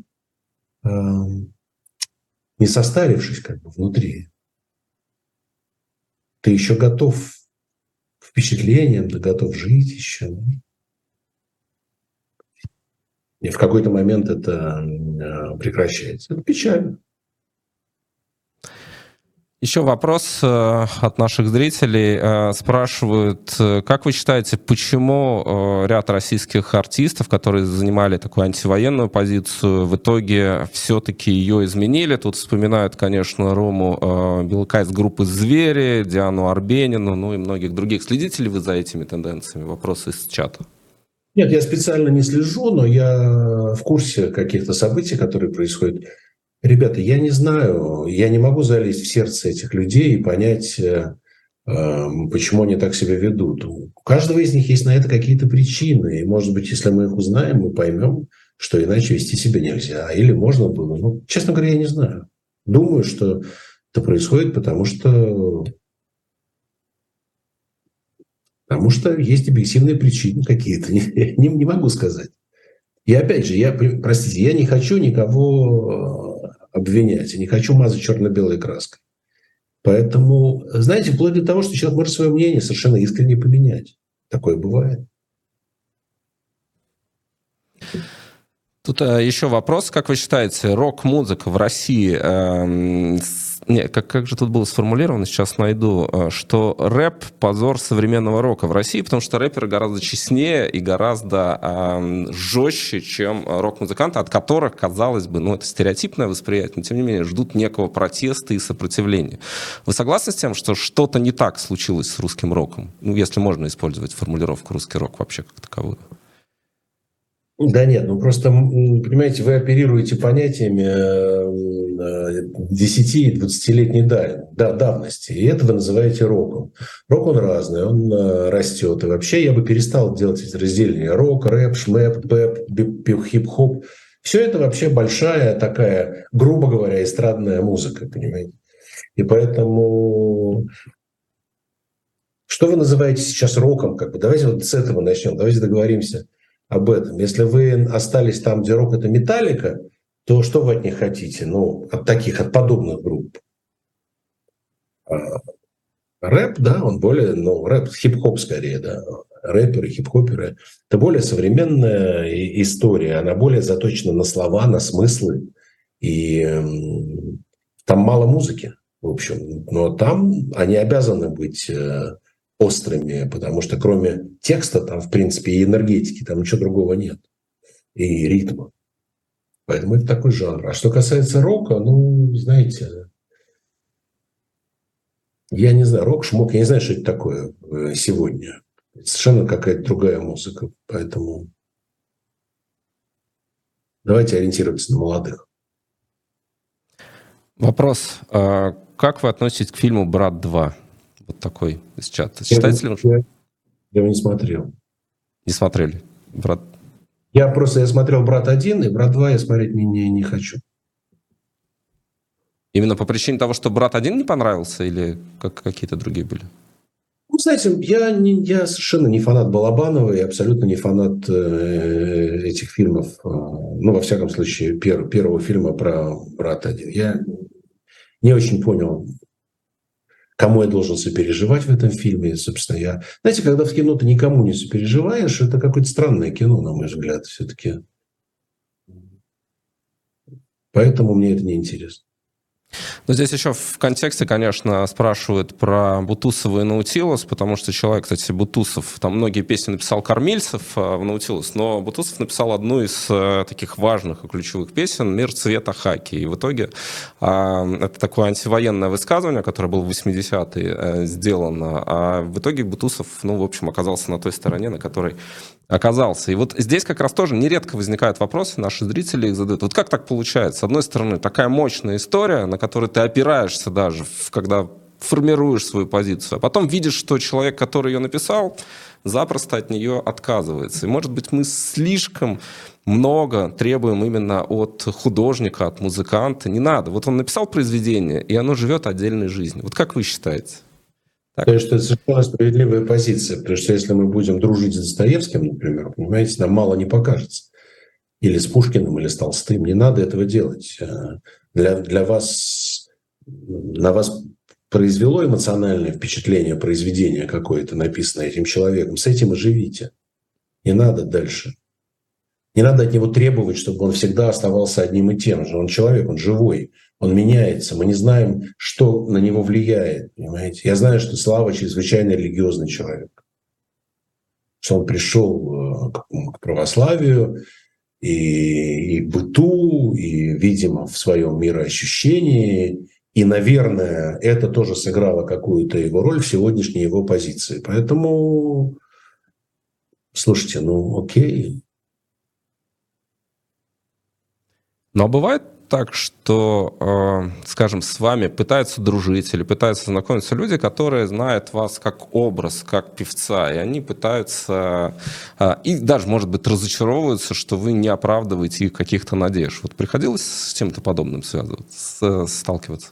не состарившись как бы внутри. Ты еще готов впечатлениям, ты готов жить еще. И в какой-то момент это э, прекращается. Это печально. Еще вопрос э, от наших зрителей. Э, спрашивают, э, как вы считаете, почему ряд российских артистов, которые занимали такую антивоенную позицию, в итоге все-таки ее изменили? Тут вспоминают, конечно, Рому Белка из группы «Звери», Диану Арбенину, ну и многих других. Следите ли вы за этими тенденциями? Вопрос из чата. Нет, я специально не слежу, но я в курсе каких-то событий, которые происходят Ребята, я не знаю, я не могу залезть в сердце этих людей и понять, э, эм, почему они так себя ведут. У каждого из них есть на это какие-то причины. И, может быть, если мы их узнаем, мы поймем, что иначе вести себя нельзя. Или можно было. Ну, честно говоря, я не знаю. Думаю, что это происходит, потому что Потому что есть объективные причины какие-то. Не, не, не могу сказать. И опять же, я, простите, я не хочу никого обвинять. Я не хочу мазать черно-белой краской. Поэтому, знаете, вплоть до того, что человек может свое мнение совершенно искренне поменять. Такое бывает. Тут э, еще вопрос, как вы считаете, рок-музыка в России э, не, как, как же тут было сформулировано, сейчас найду, э, что рэп – позор современного рока в России, потому что рэперы гораздо честнее и гораздо э, жестче, чем рок-музыканты, от которых, казалось бы, ну, это стереотипное восприятие, но тем не менее ждут некого протеста и сопротивления. Вы согласны с тем, что что-то не так случилось с русским роком? Ну, если можно использовать формулировку «русский рок» вообще как таковую. Да нет, ну просто, понимаете, вы оперируете понятиями 10-20-летней да, давности, и это вы называете роком. Рок, он разный, он э, растет. И вообще я бы перестал делать эти разделения. Рок, рэп, шмэп, бэп, хип-хоп. Все это вообще большая такая, грубо говоря, эстрадная музыка, понимаете? И поэтому что вы называете сейчас роком? Как бы? Давайте вот с этого начнем, давайте договоримся об этом. Если вы остались там, где рок – это металлика, то что вы от них хотите? Ну, от таких, от подобных групп. А, рэп, да, он более, ну, рэп, хип-хоп скорее, да. Рэперы, хип-хоперы – это более современная история, она более заточена на слова, на смыслы. И там мало музыки, в общем. Но там они обязаны быть э, острыми, потому что кроме текста там, в принципе, и энергетики, там ничего другого нет. И ритма. Поэтому это такой жанр. А что касается рока, ну, знаете, я не знаю, рок, шмок, я не знаю, что это такое э, сегодня. Совершенно какая-то другая музыка. Поэтому давайте ориентироваться на молодых. Вопрос. А как вы относитесь к фильму «Брат 2»? Вот такой из чата. Считается ли он? Я его не смотрел. Не смотрели? Брат. Я просто я смотрел «Брат один и «Брат 2» я смотреть не, не, не хочу. Именно по причине того, что «Брат один не понравился или как, какие-то другие были? Ну, знаете, я, не, я совершенно не фанат Балабанова и абсолютно не фанат э, этих фильмов. Э, ну, во всяком случае, пер, первого фильма про «Брат один». Я не очень понял Кому я должен сопереживать в этом фильме? Собственно, я... Знаете, когда в кино ты никому не сопереживаешь, это какое-то странное кино, на мой взгляд, все-таки. Поэтому мне это не интересно. Но здесь еще в контексте, конечно, спрашивают про Бутусова и Наутилус, потому что человек, кстати, Бутусов, там многие песни написал Кормильцев э, в Наутилус, но Бутусов написал одну из э, таких важных и ключевых песен «Мир цвета хаки». И в итоге а, это такое антивоенное высказывание, которое было в 80-е э, сделано, а в итоге Бутусов, ну, в общем, оказался на той стороне, на которой оказался. И вот здесь как раз тоже нередко возникают вопросы, наши зрители их задают. Вот как так получается? С одной стороны, такая мощная история, на которой ты опираешься даже, когда формируешь свою позицию, а потом видишь, что человек, который ее написал, запросто от нее отказывается. И, может быть, мы слишком много требуем именно от художника, от музыканта. Не надо. Вот он написал произведение, и оно живет отдельной жизнью. Вот как вы считаете? Так. То есть это совершенно справедливая позиция, потому что если мы будем дружить с Достоевским, например, понимаете, нам мало не покажется. Или с Пушкиным, или с Толстым. Не надо этого делать. Э, для, для вас, на вас произвело эмоциональное впечатление произведения какое-то, написанное этим человеком. С этим и живите. Не надо дальше. Не надо от него требовать, чтобы он всегда оставался одним и тем же. Он человек, он живой он меняется, мы не знаем, что на него влияет, понимаете. Я знаю, что Слава чрезвычайно религиозный человек, что он пришел э, к православию и, и быту, и, видимо, в своем мироощущении, и, наверное, это тоже сыграло какую-то его роль в сегодняшней его позиции. Поэтому, слушайте, ну окей. Но бывает так, что, э, скажем, с вами пытаются дружить или пытаются знакомиться люди, которые знают вас как образ, как певца, и они пытаются, э, и даже, может быть, разочаровываются, что вы не оправдываете их каких-то надежд. Вот приходилось с чем-то подобным связываться, сталкиваться?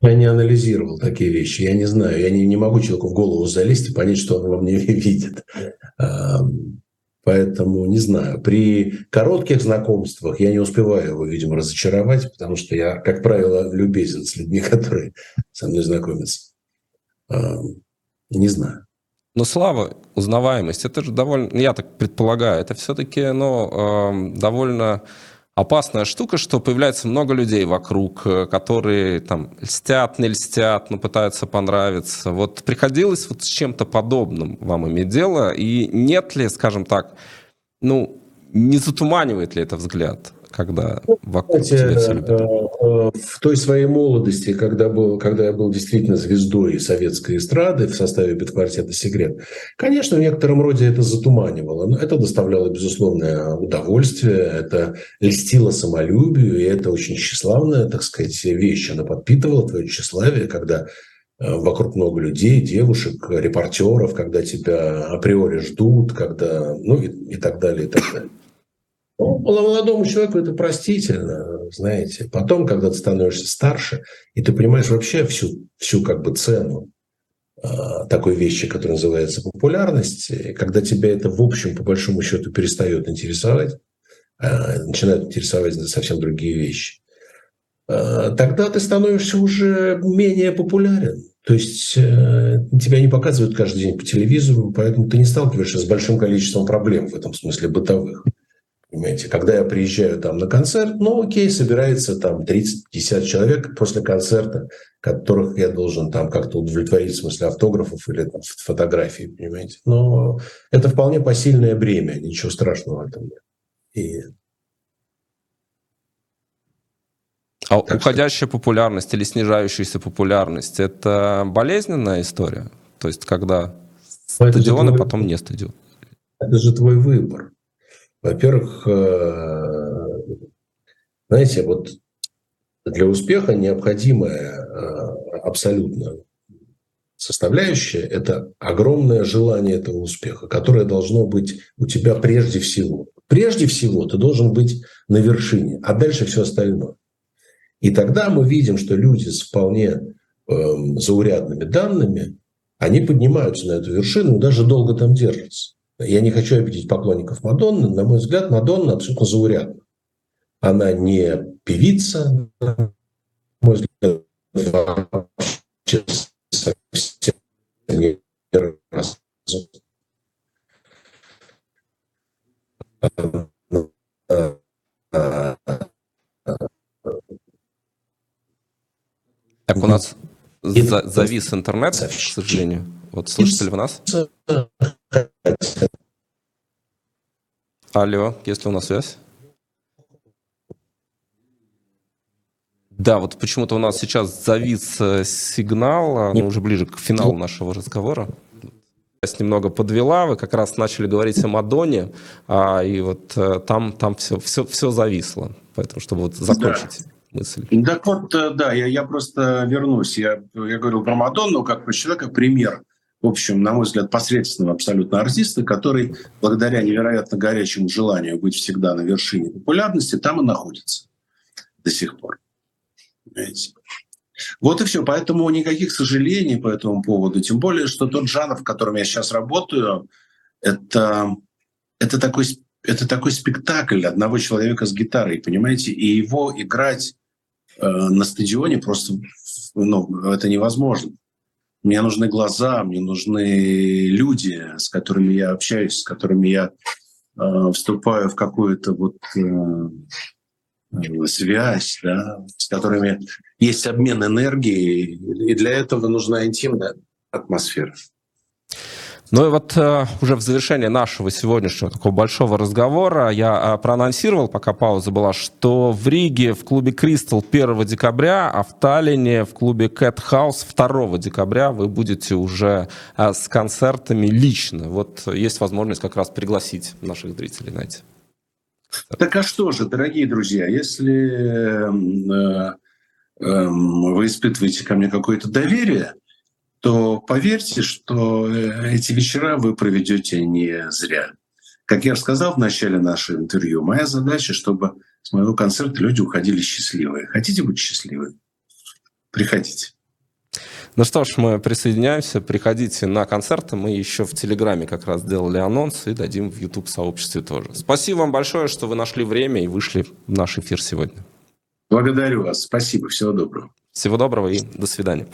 Я не анализировал такие вещи, я не знаю, я не, не могу человеку в голову залезть и понять, что он во мне видит. Поэтому, не знаю, при коротких знакомствах я не успеваю его, видимо, разочаровать, потому что я, как правило, любезен с людьми, которые со мной знакомятся. Не знаю. Но слава, узнаваемость, это же довольно, я так предполагаю, это все-таки ну, довольно опасная штука, что появляется много людей вокруг, э, которые там льстят, не льстят, но пытаются понравиться. Вот приходилось вот с чем-то подобным вам иметь дело, и нет ли, скажем так, ну, не затуманивает ли это взгляд? Когда вокруг Знаете, тебя все любят? Э, в той своей молодости, когда, был, когда я был действительно звездой советской эстрады в составе бетквартета «Секрет», конечно, в некотором роде это затуманивало. Но это доставляло безусловное удовольствие, это льстило самолюбию, и это очень тщеславная, так сказать, вещь. Она подпитывала твое тщеславие, когда э, вокруг много людей, девушек, репортеров, когда тебя априори ждут, когда, ну и, и так далее, и так далее. Ну, молодому человеку это простительно, знаете. Потом, когда ты становишься старше, и ты понимаешь вообще всю, всю как бы цену э, такой вещи, которая называется популярность, и когда тебя это, в общем, по большому счету перестает интересовать, э, начинают интересовать совсем другие вещи, э, тогда ты становишься уже менее популярен. То есть э, тебя не показывают каждый день по телевизору, поэтому ты не сталкиваешься с большим количеством проблем в этом смысле бытовых. Понимаете, когда я приезжаю там на концерт, ну окей, собирается там 30-50 человек после концерта, которых я должен там как-то удовлетворить в смысле автографов или там, фотографий, понимаете. Но это вполне посильное бремя, ничего страшного в этом нет. И... А так уходящая что... популярность или снижающаяся популярность – это болезненная история? То есть когда стадион, а потом не стадион? Это же твой выбор. Во-первых, э, знаете, вот для успеха необходимая э, абсолютно составляющая – это огромное желание этого успеха, которое должно быть у тебя прежде всего. Прежде всего ты должен быть на вершине, а дальше все остальное. И тогда мы видим, что люди с вполне э, заурядными данными, они поднимаются на эту вершину и даже долго там держатся. Я не хочу обидеть поклонников Мадонны. На мой взгляд, Мадонна абсолютно заурядна. Она не певица, на мой взгляд, совсем ни разу. Так, у нас за- завис интернет, к сожалению. Вот слышите ли вы нас? Алло, есть ли у нас связь? Да, вот почему-то у нас сейчас завис э, сигнал, а, ну, уже ближе к финалу нашего разговора. Связь немного подвела, вы как раз начали говорить о Мадоне, а, и вот э, там, там все, все, все зависло. Поэтому, чтобы вот закончить мысль. Так вот, э, да, я, я просто вернусь. Я, я говорил про Мадонну как про человека, пример, в общем, на мой взгляд, посредственного абсолютно артиста, который благодаря невероятно горячему желанию быть всегда на вершине популярности там и находится до сих пор. Понимаете? Вот и все. Поэтому никаких сожалений по этому поводу. Тем более, что тот жанр, в котором я сейчас работаю, это, это, такой, это такой спектакль одного человека с гитарой, понимаете? И его играть э, на стадионе просто ну, это невозможно. Мне нужны глаза, мне нужны люди, с которыми я общаюсь, с которыми я э, вступаю в какую-то вот э, связь, да, с которыми есть обмен энергией, и для этого нужна интимная атмосфера. Ну и вот э, уже в завершении нашего сегодняшнего такого большого разговора я э, проанонсировал, пока пауза была, что в Риге в клубе «Кристалл» 1 декабря, а в Таллине в клубе «Кэт Хаус» 2 декабря вы будете уже э, с концертами лично. Вот есть возможность как раз пригласить наших зрителей на. Так а что же, дорогие друзья, если э, э, вы испытываете ко мне какое-то доверие, то поверьте, что э, эти вечера вы проведете не зря. Как я сказал в начале нашего интервью, моя задача, чтобы с моего концерта люди уходили счастливые. Хотите быть счастливы? Приходите. Ну что ж, мы присоединяемся. Приходите на концерты. Мы еще в Телеграме как раз делали анонс и дадим в YouTube-сообществе тоже. Спасибо вам большое, что вы нашли время и вышли в наш эфир сегодня. Благодарю вас. Спасибо. Всего доброго. Всего доброго и до свидания.